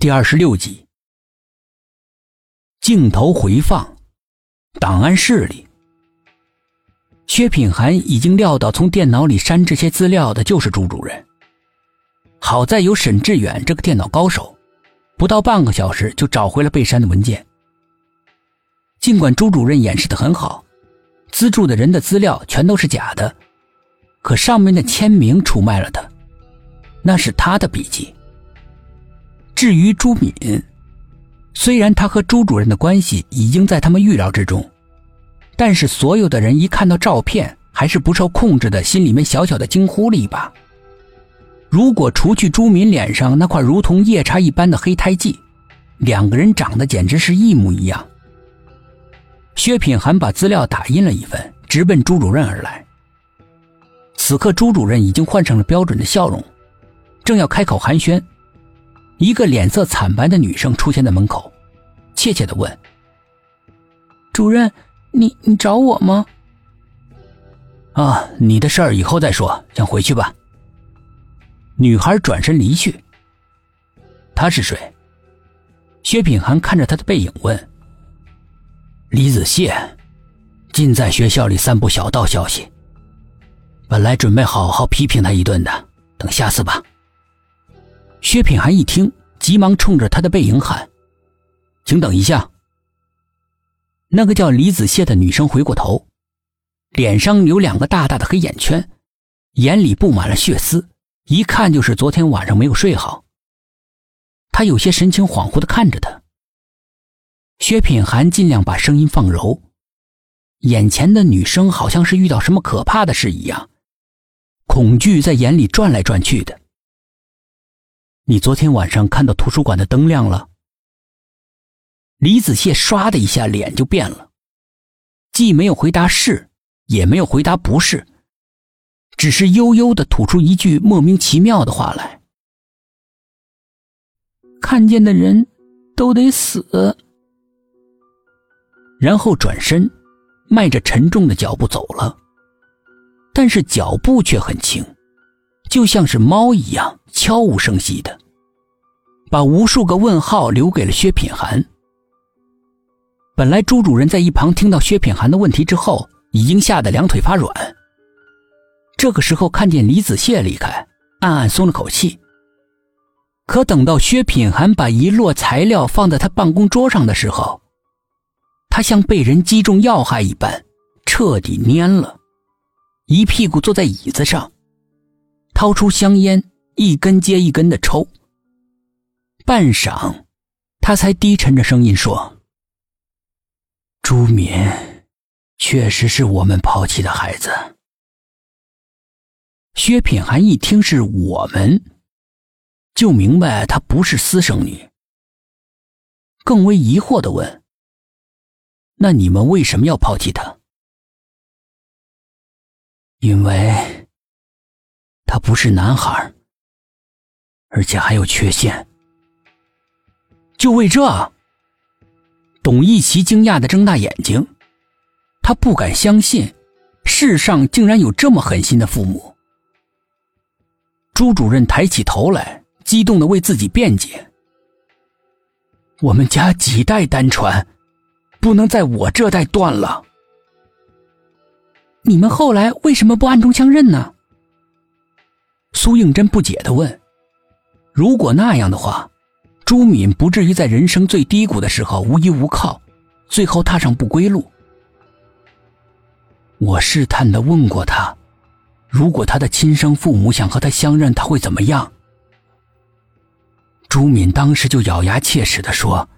第二十六集，镜头回放，档案室里，薛品涵已经料到从电脑里删这些资料的就是朱主任。好在有沈志远这个电脑高手，不到半个小时就找回了被删的文件。尽管朱主任掩饰的很好，资助的人的资料全都是假的，可上面的签名出卖了他，那是他的笔记。至于朱敏，虽然他和朱主任的关系已经在他们预料之中，但是所有的人一看到照片，还是不受控制的心里面小小的惊呼了一把。如果除去朱敏脸上那块如同夜叉一般的黑胎记，两个人长得简直是一模一样。薛品涵把资料打印了一份，直奔朱主任而来。此刻，朱主任已经换上了标准的笑容，正要开口寒暄。一个脸色惨白的女生出现在门口，怯怯的问：“主任，你你找我吗？”“啊，你的事儿以后再说，先回去吧。”女孩转身离去。他是谁？薛品涵看着他的背影问：“李子谢，尽在学校里散布小道消息。本来准备好好批评他一顿的，等下次吧。”薛品涵一听，急忙冲着他的背影喊：“请等一下！”那个叫李子谢的女生回过头，脸上有两个大大的黑眼圈，眼里布满了血丝，一看就是昨天晚上没有睡好。她有些神情恍惚的看着他。薛品涵尽量把声音放柔，眼前的女生好像是遇到什么可怕的事一样，恐惧在眼里转来转去的。你昨天晚上看到图书馆的灯亮了？李子谢唰的一下脸就变了，既没有回答是，也没有回答不是，只是悠悠的吐出一句莫名其妙的话来：“看见的人都得死。”然后转身，迈着沉重的脚步走了，但是脚步却很轻。就像是猫一样悄无声息的，把无数个问号留给了薛品涵。本来朱主任在一旁听到薛品涵的问题之后，已经吓得两腿发软。这个时候看见李子谢离开，暗暗松了口气。可等到薛品涵把一摞材料放在他办公桌上的时候，他像被人击中要害一般，彻底蔫了，一屁股坐在椅子上。掏出香烟，一根接一根的抽。半晌，他才低沉着声音说：“朱敏，确实是我们抛弃的孩子。”薛品涵一听是我们，就明白她不是私生女，更为疑惑的问：“那你们为什么要抛弃她？”因为。他不是男孩，而且还有缺陷。就为这，董一奇惊讶的睁大眼睛，他不敢相信，世上竟然有这么狠心的父母。朱主任抬起头来，激动的为自己辩解：“我们家几代单传，不能在我这代断了。你们后来为什么不暗中相认呢？”苏应真不解的问：“如果那样的话，朱敏不至于在人生最低谷的时候无依无靠，最后踏上不归路。”我试探的问过他：“如果他的亲生父母想和他相认，他会怎么样？”朱敏当时就咬牙切齿的说：“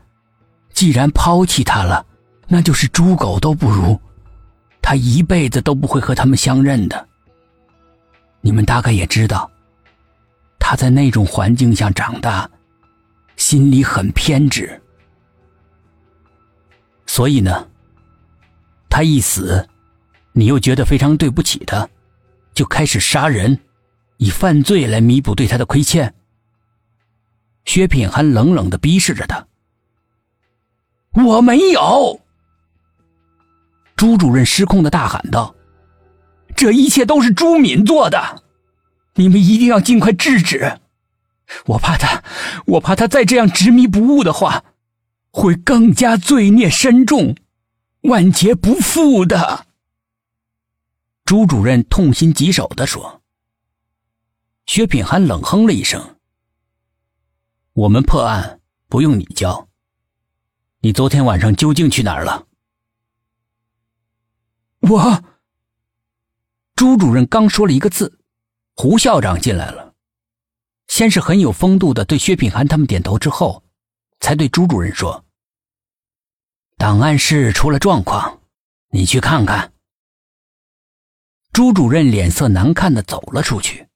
既然抛弃他了，那就是猪狗都不如，他一辈子都不会和他们相认的。”你们大概也知道，他在那种环境下长大，心里很偏执，所以呢，他一死，你又觉得非常对不起他，就开始杀人，以犯罪来弥补对他的亏欠。薛品寒冷冷的逼视着他：“我没有！”朱主任失控的大喊道。这一切都是朱敏做的，你们一定要尽快制止，我怕他，我怕他再这样执迷不悟的话，会更加罪孽深重，万劫不复的。朱主任痛心疾首的说。薛品涵冷哼了一声：“我们破案不用你教。你昨天晚上究竟去哪儿了？”我。朱主任刚说了一个字，胡校长进来了，先是很有风度的对薛品涵他们点头，之后，才对朱主任说：“档案室出了状况，你去看看。”朱主任脸色难看的走了出去。